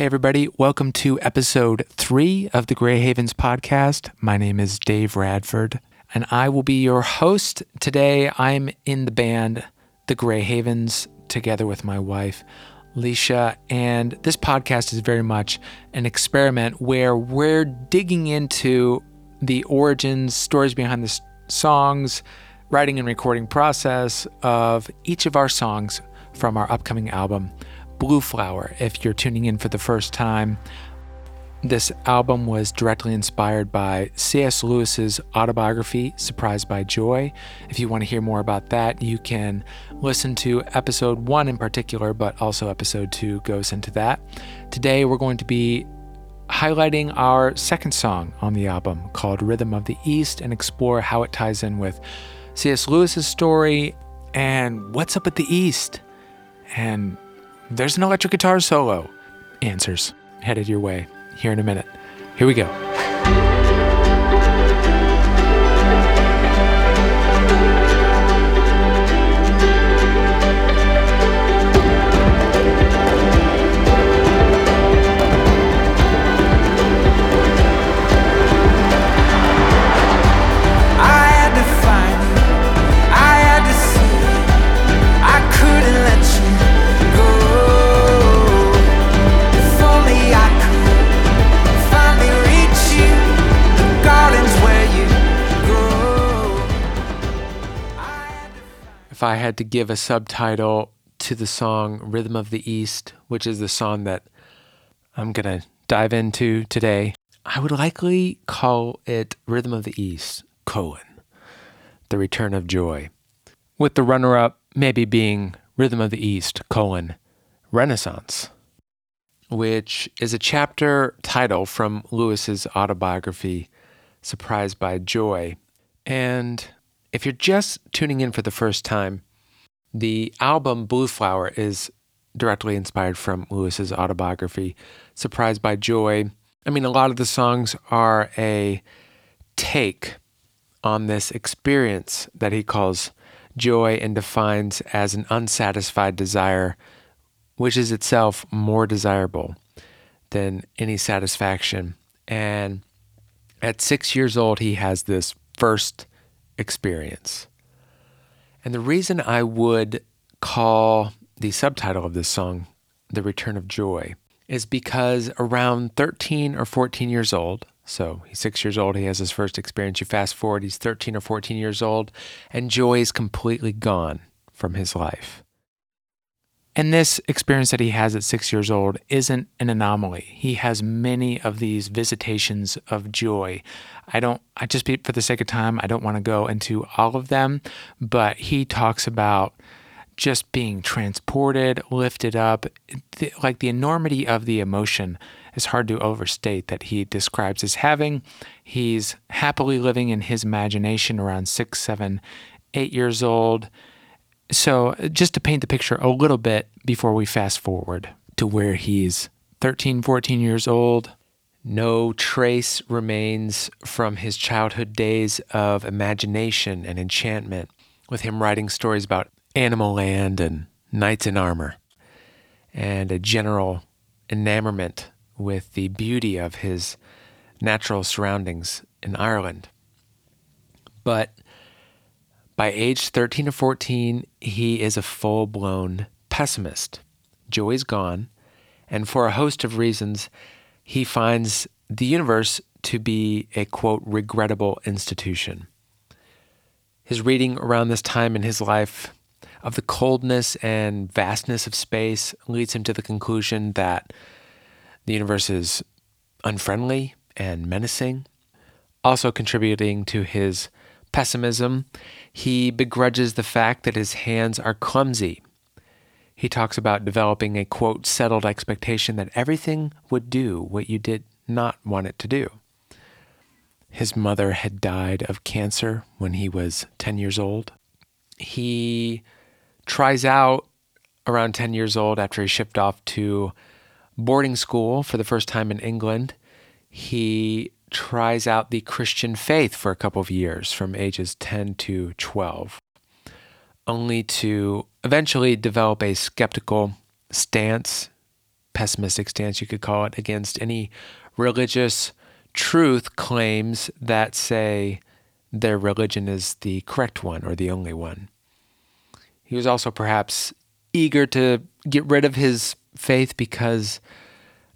Hey, everybody, welcome to episode three of the Gray Havens podcast. My name is Dave Radford, and I will be your host. Today, I'm in the band The Gray Havens together with my wife, Leisha, and this podcast is very much an experiment where we're digging into the origins, stories behind the songs, writing and recording process of each of our songs from our upcoming album. Blue Flower, if you're tuning in for the first time. This album was directly inspired by C.S. Lewis's autobiography, Surprised by Joy. If you want to hear more about that, you can listen to episode one in particular, but also episode two goes into that. Today, we're going to be highlighting our second song on the album called Rhythm of the East and explore how it ties in with C.S. Lewis's story and what's up at the East and there's an electric guitar solo. Answers headed your way here in a minute. Here we go. I had to give a subtitle to the song Rhythm of the East, which is the song that I'm going to dive into today, I would likely call it Rhythm of the East, colon, The Return of Joy, with the runner up maybe being Rhythm of the East, colon, Renaissance, which is a chapter title from Lewis's autobiography, Surprised by Joy. And if you're just tuning in for the first time, the album Blue Flower is directly inspired from Lewis's autobiography, Surprised by Joy. I mean, a lot of the songs are a take on this experience that he calls joy and defines as an unsatisfied desire, which is itself more desirable than any satisfaction. And at six years old, he has this first experience. And the reason I would call the subtitle of this song The Return of Joy is because around 13 or 14 years old, so he's six years old, he has his first experience. You fast forward, he's 13 or 14 years old, and joy is completely gone from his life. And this experience that he has at six years old isn't an anomaly. He has many of these visitations of joy. I don't, I just, for the sake of time, I don't want to go into all of them, but he talks about just being transported, lifted up. The, like the enormity of the emotion is hard to overstate that he describes as having. He's happily living in his imagination around six, seven, eight years old so, just to paint the picture a little bit before we fast forward to where he's 13, 14 years old, no trace remains from his childhood days of imagination and enchantment, with him writing stories about Animal Land and knights in armor, and a general enamorment with the beauty of his natural surroundings in Ireland. But by age 13 or 14, he is a full blown pessimist. Joey's gone, and for a host of reasons, he finds the universe to be a quote, regrettable institution. His reading around this time in his life of the coldness and vastness of space leads him to the conclusion that the universe is unfriendly and menacing, also contributing to his pessimism. He begrudges the fact that his hands are clumsy. He talks about developing a quote, settled expectation that everything would do what you did not want it to do. His mother had died of cancer when he was 10 years old. He tries out around 10 years old after he shipped off to boarding school for the first time in England. He tries out the Christian faith for a couple of years from ages 10 to 12, only to eventually develop a skeptical stance pessimistic stance, you could call it, against any religious truth claims that say their religion is the correct one or the only one. He was also perhaps eager to get rid of his faith because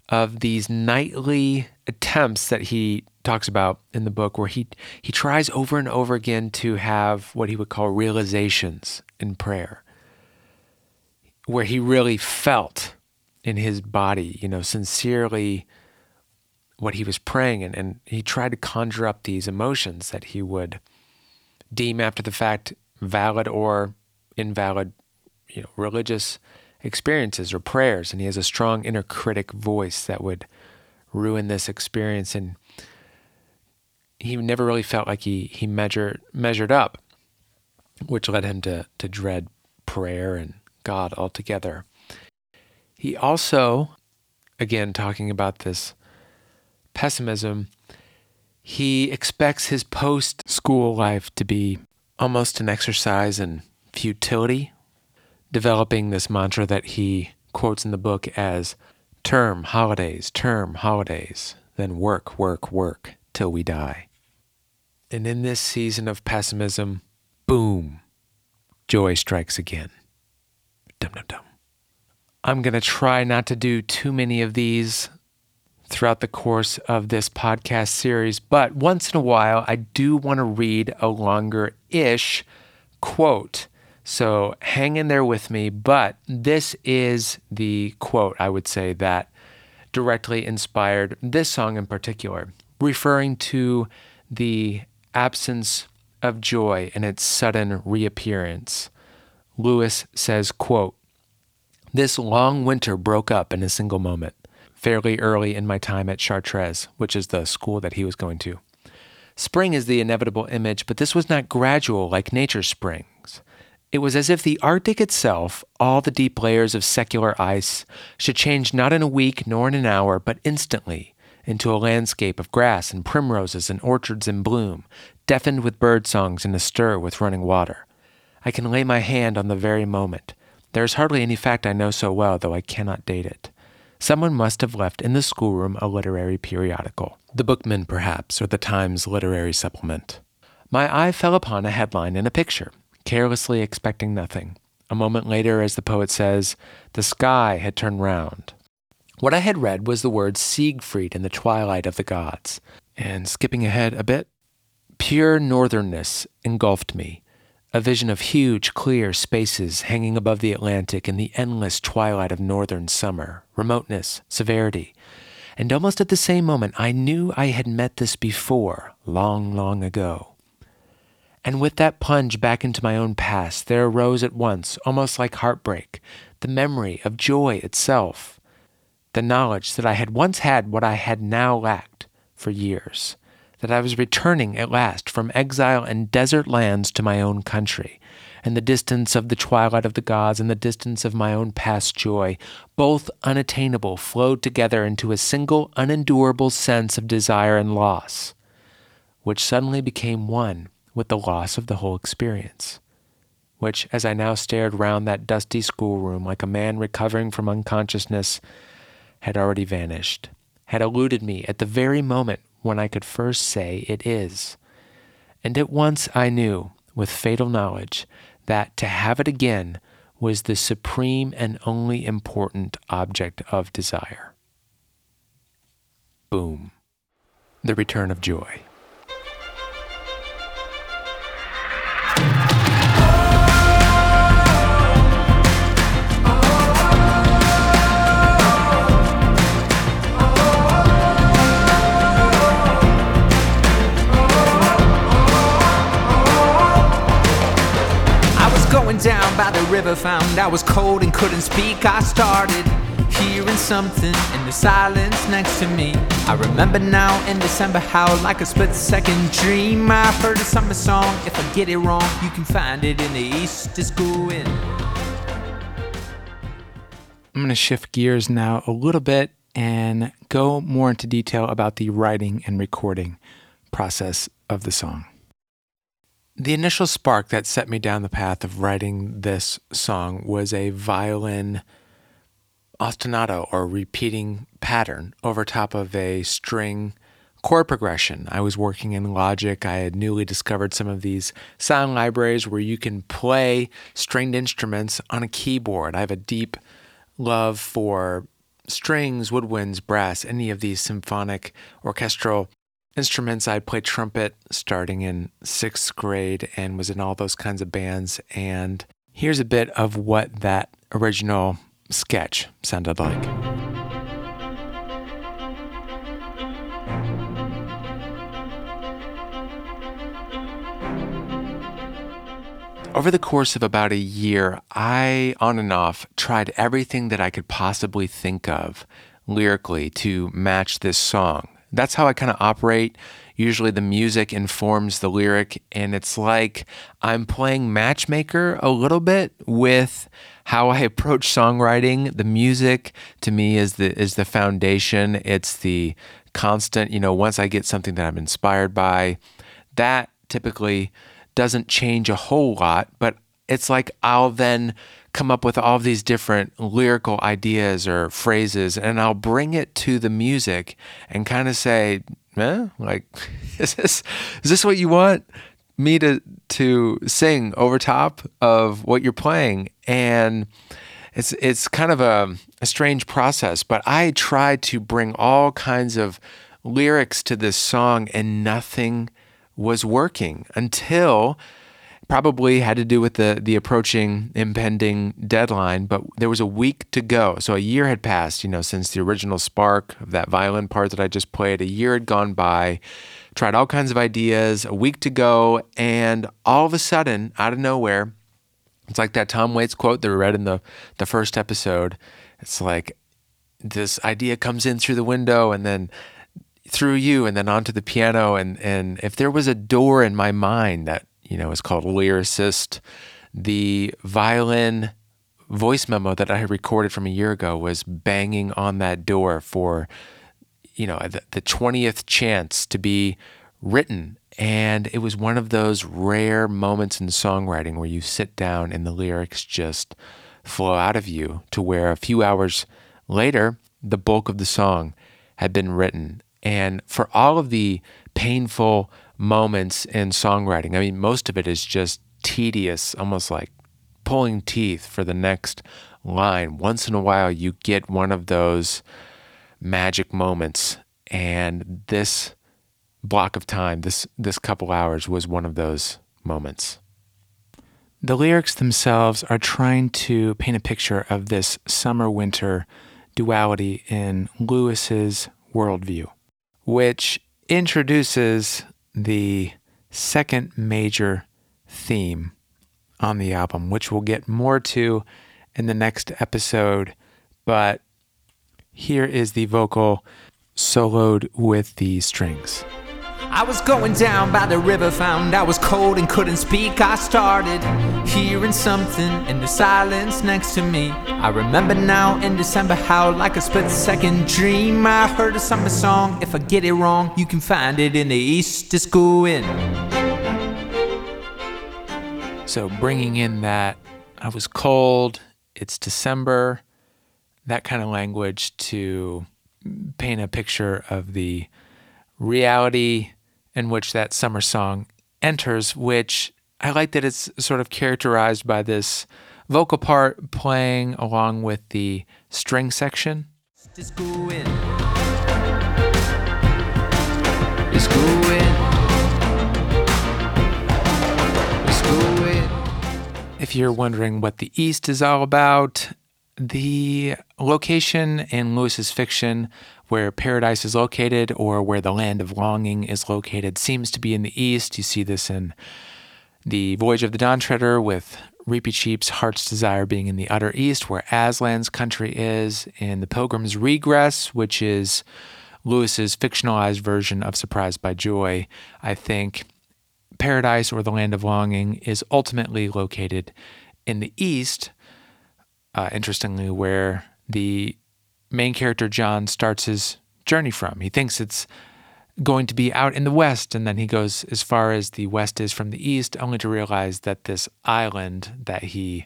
of these nightly attempts that he talks about in the book where he he tries over and over again to have what he would call realizations in prayer where he really felt in his body you know sincerely what he was praying and, and he tried to conjure up these emotions that he would deem after the fact valid or invalid you know religious experiences or prayers and he has a strong inner critic voice that would ruin this experience and he never really felt like he he measured measured up which led him to to dread prayer and God altogether. He also again talking about this pessimism he expects his post school life to be almost an exercise in futility developing this mantra that he quotes in the book as term holidays, term holidays, then work, work, work till we die. And in this season of pessimism, boom, joy strikes again. Dum dum dum. I'm going to try not to do too many of these throughout the course of this podcast series, but once in a while, I do want to read a longer ish quote so hang in there with me. But this is the quote, I would say, that directly inspired this song in particular, referring to the absence of joy and its sudden reappearance. Lewis says, quote, This long winter broke up in a single moment, fairly early in my time at Chartres, which is the school that he was going to. Spring is the inevitable image, but this was not gradual like nature's springs. It was as if the Arctic itself, all the deep layers of secular ice, should change not in a week nor in an hour, but instantly into a landscape of grass and primroses and orchards in bloom, deafened with bird songs and astir with running water. I can lay my hand on the very moment. There is hardly any fact I know so well, though I cannot date it. Someone must have left in the schoolroom a literary periodical. The Bookman, perhaps, or the Times Literary Supplement. My eye fell upon a headline and a picture carelessly expecting nothing. A moment later, as the poet says, the sky had turned round. What I had read was the word Siegfried in the twilight of the gods. And skipping ahead a bit, pure northernness engulfed me, a vision of huge, clear spaces hanging above the Atlantic in the endless twilight of northern summer, remoteness, severity. And almost at the same moment, I knew I had met this before, long, long ago. And with that plunge back into my own past, there arose at once, almost like heartbreak, the memory of joy itself, the knowledge that I had once had what I had now lacked for years, that I was returning at last from exile and desert lands to my own country, and the distance of the twilight of the gods and the distance of my own past joy, both unattainable, flowed together into a single unendurable sense of desire and loss, which suddenly became one with the loss of the whole experience, which, as I now stared round that dusty schoolroom like a man recovering from unconsciousness, had already vanished, had eluded me at the very moment when I could first say it is. And at once I knew, with fatal knowledge, that to have it again was the supreme and only important object of desire. Boom. The return of joy. By the river, found I was cold and couldn't speak. I started hearing something in the silence next to me. I remember now in December how, like a split second dream, I heard a summer song. If I get it wrong, you can find it in the East is going. I'm going to shift gears now a little bit and go more into detail about the writing and recording process of the song. The initial spark that set me down the path of writing this song was a violin ostinato or repeating pattern over top of a string chord progression. I was working in Logic. I had newly discovered some of these sound libraries where you can play stringed instruments on a keyboard. I have a deep love for strings, woodwinds, brass, any of these symphonic orchestral instruments. I played trumpet starting in sixth grade and was in all those kinds of bands. And here's a bit of what that original sketch sounded like. Over the course of about a year, I, on and off, tried everything that I could possibly think of lyrically to match this song. That's how I kind of operate. Usually the music informs the lyric, and it's like I'm playing matchmaker a little bit with how I approach songwriting. The music to me is the is the foundation. It's the constant, you know, once I get something that I'm inspired by, that typically doesn't change a whole lot, but it's like I'll then come up with all these different lyrical ideas or phrases and I'll bring it to the music and kind of say, eh, like, is this, is this what you want me to, to sing over top of what you're playing? And it's, it's kind of a, a strange process, but I tried to bring all kinds of lyrics to this song and nothing was working until probably had to do with the the approaching impending deadline but there was a week to go. So a year had passed you know since the original spark of that violin part that I just played. A year had gone by tried all kinds of ideas a week to go and all of a sudden out of nowhere it's like that Tom Waits quote that we read in the the first episode. It's like this idea comes in through the window and then through you and then onto the piano. And and if there was a door in my mind that you know is called lyricist. The violin voice memo that I had recorded from a year ago was banging on that door for you know the, the 20th chance to be written. And it was one of those rare moments in songwriting where you sit down and the lyrics just flow out of you to where a few hours later the bulk of the song had been written. And for all of the painful moments in songwriting, I mean, most of it is just tedious, almost like pulling teeth for the next line. Once in a while, you get one of those magic moments. And this block of time, this, this couple hours, was one of those moments. The lyrics themselves are trying to paint a picture of this summer winter duality in Lewis's worldview which introduces the second major theme on the album, which we'll get more to in the next episode. But here is the vocal soloed with the strings. I was going down by the river, found I was cold and couldn't speak. I started hearing something in the silence next to me. I remember now in December how, like a split second dream, I heard a summer song. If I get it wrong, you can find it in the East Disco Inn. So, bringing in that I was cold, it's December, that kind of language to paint a picture of the reality in which that summer song enters, which I like that it's sort of characterized by this vocal part playing along with the string section. If you're wondering what the East is all about, the location in Lewis's fiction where paradise is located or where the land of longing is located seems to be in the east. You see this in the Voyage of the Dawn Treader with Reepicheep's Heart's Desire being in the utter east, where Aslan's country is, in The Pilgrim's Regress, which is Lewis's fictionalized version of Surprised by Joy. I think paradise or the land of longing is ultimately located in the east, uh, interestingly, where the main character John starts his journey from. He thinks it's going to be out in the west, and then he goes as far as the west is from the east, only to realize that this island that he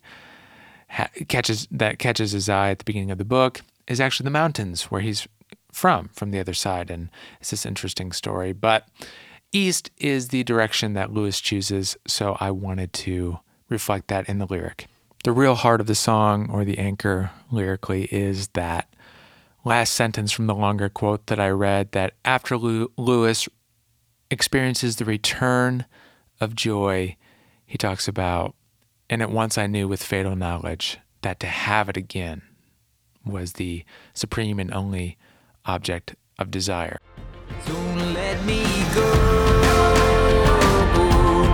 ha- catches that catches his eye at the beginning of the book is actually the mountains where he's from, from the other side, and it's this interesting story. But east is the direction that Lewis chooses, so I wanted to reflect that in the lyric. The real heart of the song, or the anchor lyrically, is that last sentence from the longer quote that I read that after Lewis experiences the return of joy, he talks about, and at once I knew with fatal knowledge that to have it again was the supreme and only object of desire. Don't let me go.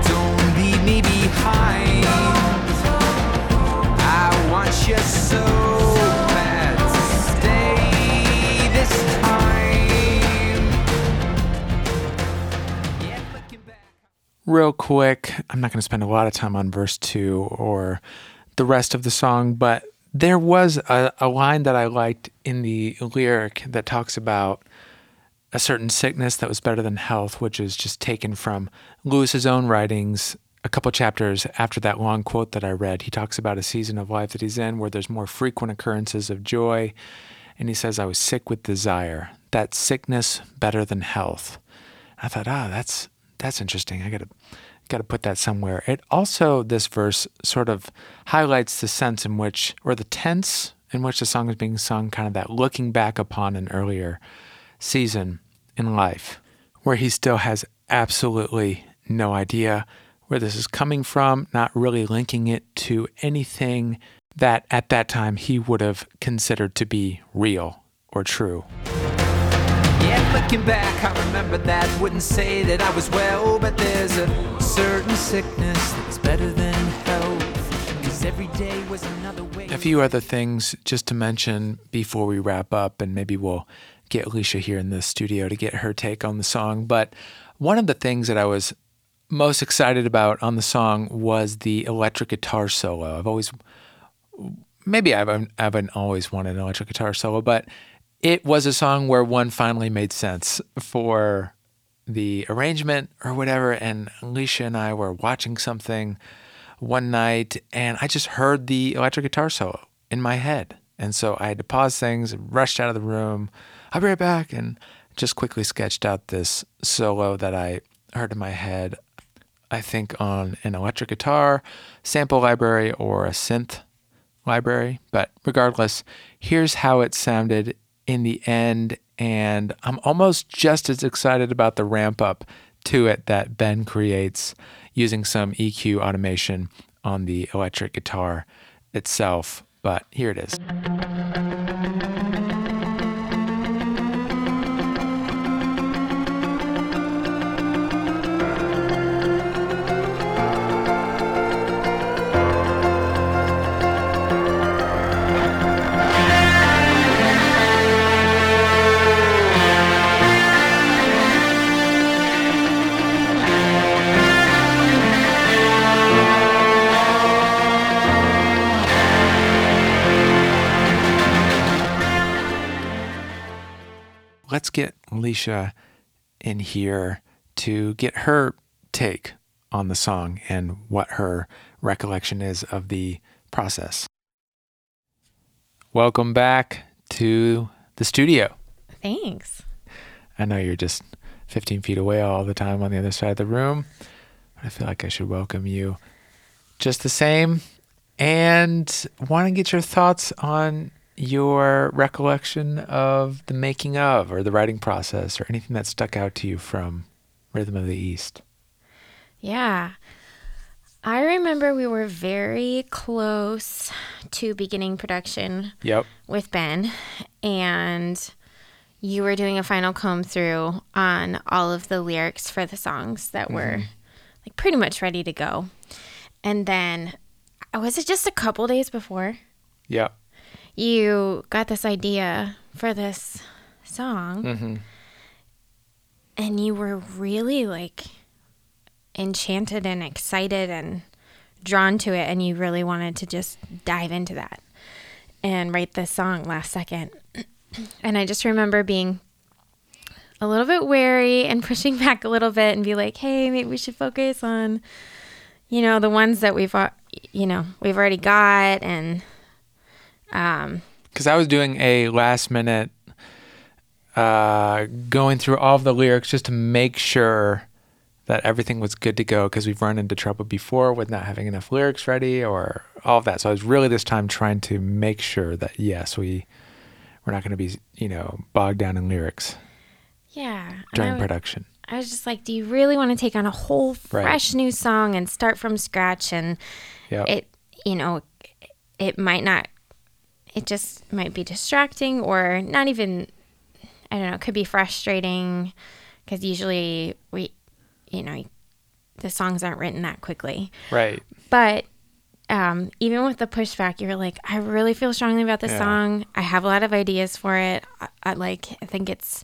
Don't leave me behind. I want you so Real quick, I'm not going to spend a lot of time on verse two or the rest of the song, but there was a, a line that I liked in the lyric that talks about a certain sickness that was better than health, which is just taken from Lewis's own writings. A couple chapters after that long quote that I read, he talks about a season of life that he's in where there's more frequent occurrences of joy. And he says, I was sick with desire. That sickness better than health. I thought, ah, that's that's interesting. I gotta got to put that somewhere. It also, this verse sort of highlights the sense in which, or the tense in which the song is being sung, kind of that looking back upon an earlier season in life, where he still has absolutely no idea where this is coming from, not really linking it to anything that at that time he would have considered to be real or true. Yeah, looking back, I remember that. Wouldn't say that I was well, but there's a certain sickness that's better than health. Cause every day was another way. A few other things just to mention before we wrap up, and maybe we'll get Alicia here in the studio to get her take on the song. But one of the things that I was most excited about on the song was the electric guitar solo. I've always, maybe I haven't, I haven't always wanted an electric guitar solo, but it was a song where one finally made sense for the arrangement or whatever. And Alicia and I were watching something one night, and I just heard the electric guitar solo in my head. And so I had to pause things and rushed out of the room. I'll be right back and just quickly sketched out this solo that I heard in my head. I think on an electric guitar sample library or a synth library. But regardless, here's how it sounded in the end. And I'm almost just as excited about the ramp up to it that Ben creates using some EQ automation on the electric guitar itself. But here it is. Alicia in here to get her take on the song and what her recollection is of the process. Welcome back to the studio. Thanks. I know you're just 15 feet away all the time on the other side of the room. I feel like I should welcome you just the same and want to get your thoughts on your recollection of the making of or the writing process or anything that stuck out to you from Rhythm of the East? Yeah. I remember we were very close to beginning production yep. with Ben, and you were doing a final comb through on all of the lyrics for the songs that mm-hmm. were like pretty much ready to go. And then was it just a couple days before? Yeah you got this idea for this song mm-hmm. and you were really like enchanted and excited and drawn to it and you really wanted to just dive into that and write this song last second and i just remember being a little bit wary and pushing back a little bit and be like hey maybe we should focus on you know the ones that we've you know we've already got and um because I was doing a last minute uh, going through all of the lyrics just to make sure that everything was good to go because we've run into trouble before with not having enough lyrics ready or all of that. So I was really this time trying to make sure that yes, we we're not going to be you know bogged down in lyrics yeah during I, production. I was just like, do you really want to take on a whole fresh new song and start from scratch? And Yeah, it, you know, it might not, it just might be distracting or not even, I don't know, it could be frustrating because usually we, you know, the songs aren't written that quickly. right. But um, even with the pushback, you're like, I really feel strongly about this Yeah. song. I have a lot of ideas for it. I, I like, I think it's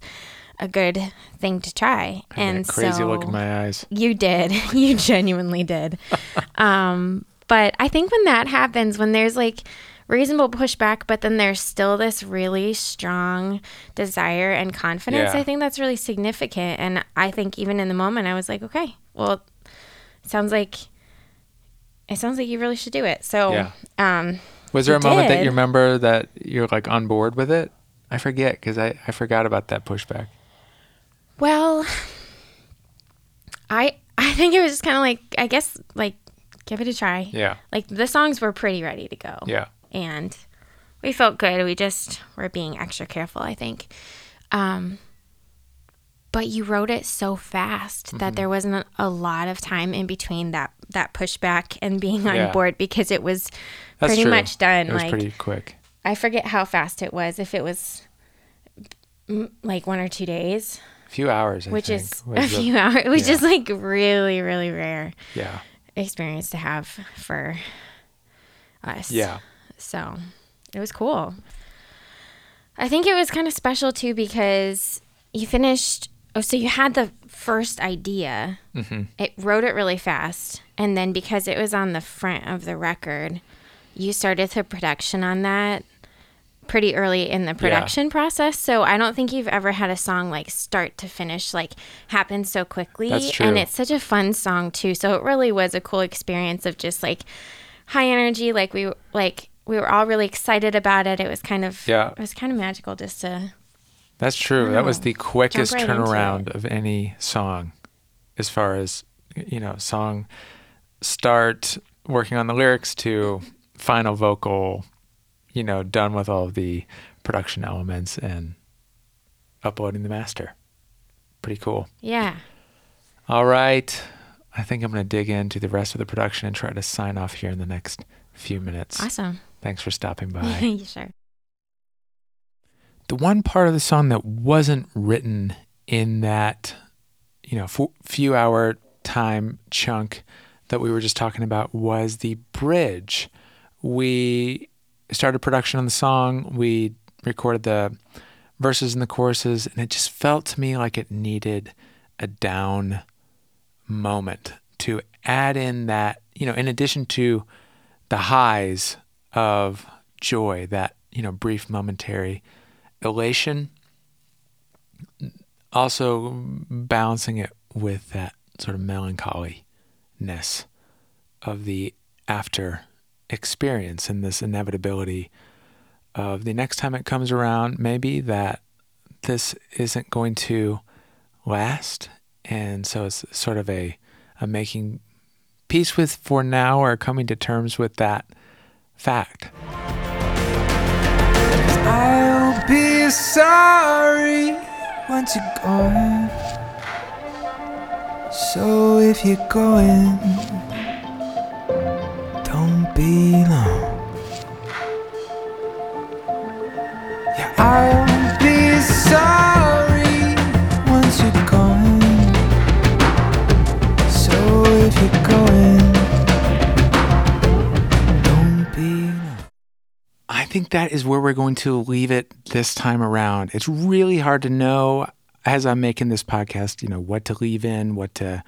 a good thing to try. I and a crazy so, look in my eyes. you did. you genuinely did. um, but I think when that happens, when there's like reasonable pushback, but then there's still this really strong desire and confidence, Yeah. I think that's really significant. And I think even in the moment, I was like, okay, well, it sounds like it sounds like you really should do it. So, Yeah. um, Was there a moment that you remember that you're like on board with it? I forget because I, I forgot about that pushback. well, I I think it was just kind of like I guess like give it a try. Yeah. Like the songs were pretty ready to go. Yeah. And we felt good. We just were being extra careful, I think. Um, but you wrote it so fast Mm-hmm. that there wasn't a, lot of time in between that that pushback and being on Yeah. board because it was That's pretty true. much done. It was like pretty quick. I forget how fast it was. If it was like one or two days, A few hours, I which think, is a the- few hours, which yeah. is like really, really rare Yeah. experience to have for us. Yeah. So it was cool. I think it was kind of special too because you finished. Oh, so you had the first idea. Mm-hmm. It wrote it really fast, and then because it was on the front of the record, you started the production on that pretty early in the production process. So I don't think you've ever had a song like start to finish like happen so quickly. That's true. And it's such a fun song too. So it really was a cool experience of just like high energy. Like we like we were all really excited about it. It was kind of Yeah. It was kind of magical just to That's true. That was oh, the quickest right turnaround of any song as far as, you know, song start working on the lyrics to final vocal, you know, done with all of the production elements and uploading the master. Pretty cool. yeah. All right. I think I'm going to dig into the rest of the production and try to sign off here in the next few minutes. Awesome. Thanks for stopping by. You sure. the one part of the song that wasn't written in that you know f- few hour time chunk that we were just talking about was the bridge we started production on the song we recorded the verses and the choruses and it just felt to me like it needed a down moment to add in that you know in addition to the highs of joy that you know brief momentary elation also balancing it with that sort of melancholiness of the after experience and this inevitability of the next time it comes around maybe that this isn't going to last. And so it's sort of a, a making peace with for now or coming to terms with that fact I'll be sorry once you're gone. So if you're going, don't be long. Yeah, I'll think that is where we're going to leave it this time around. It's really hard to know as I'm making this podcast, you know, what to leave in, what to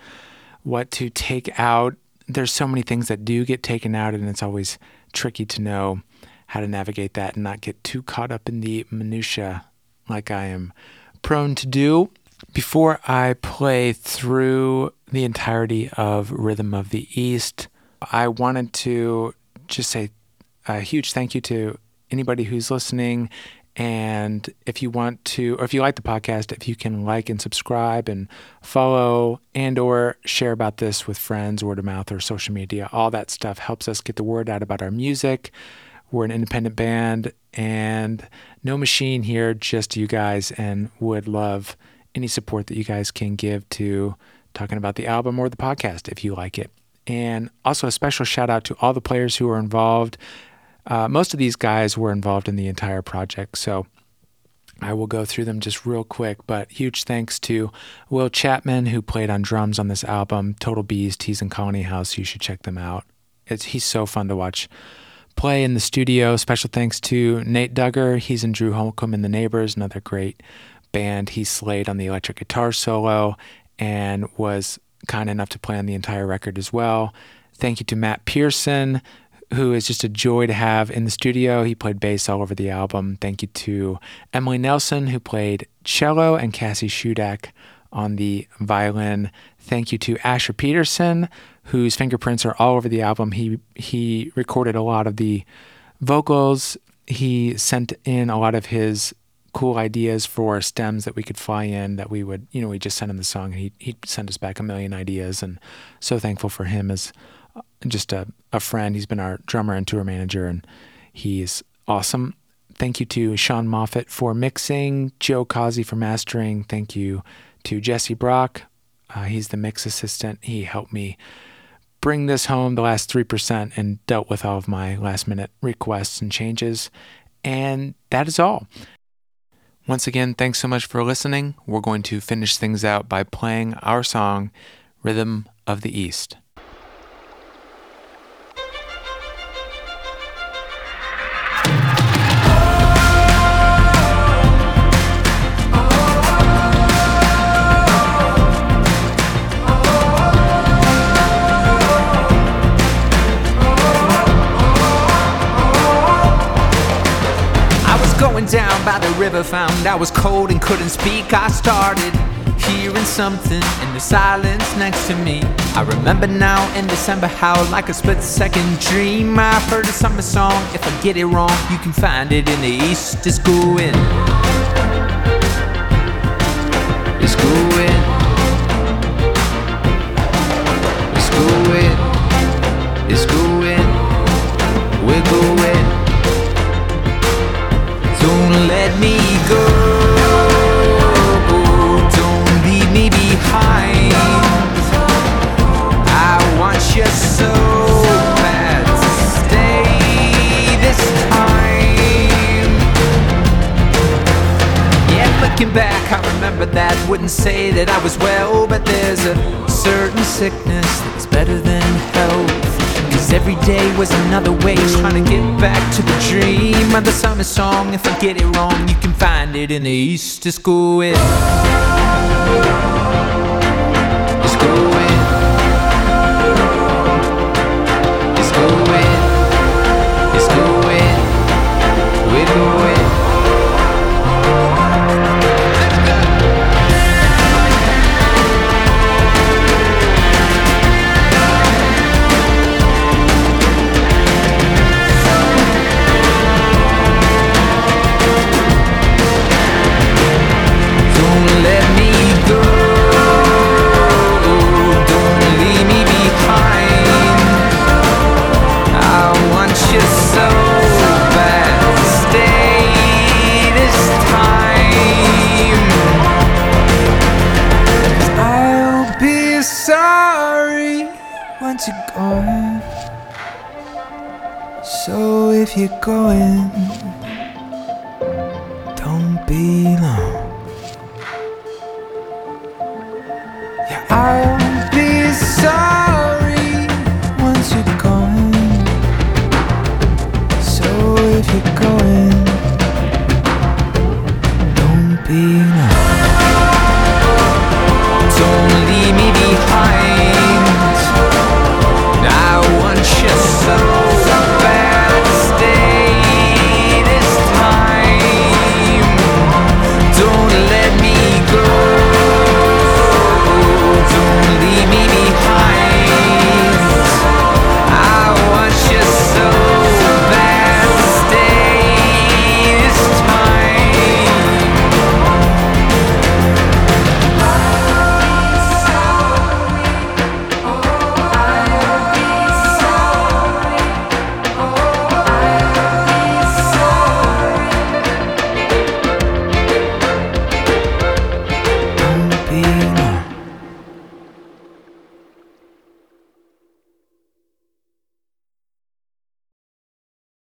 what to take out. There's so many things that do get taken out and it's always tricky to know how to navigate that and not get too caught up in the minutia like I am prone to do. Before I play through the entirety of Rhythm of the East, I wanted to just say a huge thank you to anybody who's listening. And if you want to, or if you like the podcast, if you can like and subscribe and follow and or share about this with friends, word of mouth or social media, all that stuff helps us get the word out about our music. We're an independent band and no machine here, just you guys, and would love any support that you guys can give to talking about the album or the podcast if you like it. And also a special shout out to all the players who are involved. Uh, most of these guys were involved in the entire project, so I will go through them just real quick. But huge thanks to Will Chapman, who played on drums on this album. Total Beast, he's in Colony House. You should check them out. It's he's so fun to watch play in the studio. Special thanks to Nate Dugger. He's in Drew Holcomb and the Neighbors, another great band. He slayed on the electric guitar solo and was kind enough to play on the entire record as well. Thank you to Matt Pearson, who is just a joy to have in the studio. He played bass all over the album. Thank you to Emily Nelson, who played cello, and Cassie Shudak on the violin. Thank you to Asher Peterson, whose fingerprints are all over the album. He he recorded a lot of the vocals. He sent in a lot of his cool ideas for stems that we could fly in that we would, you know, we just sent him the song and he, he'd send us back a million ideas. And so thankful for him as just a, a friend. He's been our drummer and tour manager and he's awesome. Thank you to Sean Moffitt for mixing, Joe Causey for mastering. Thank you to Jesse Brock. Uh, he's the mix assistant. He helped me bring this home the last 3% and dealt with all of my last minute requests and changes. And that is all. Once again, thanks so much for listening. We're going to finish things out by playing our song, Rhythm of the East. Found I was cold and couldn't speak. I started hearing something in the silence next to me. I remember now in December how, like a split second dream, I heard a summer song. If I get it wrong, you can find it in the east. It's going. It's going. It's going. It's going. Wouldn't say that I was well, but there's a certain sickness that's better than health. Cause every day was another way trying to get back to the dream of the summer song. If I get it wrong, you can find it in the East. It's going. It's going. So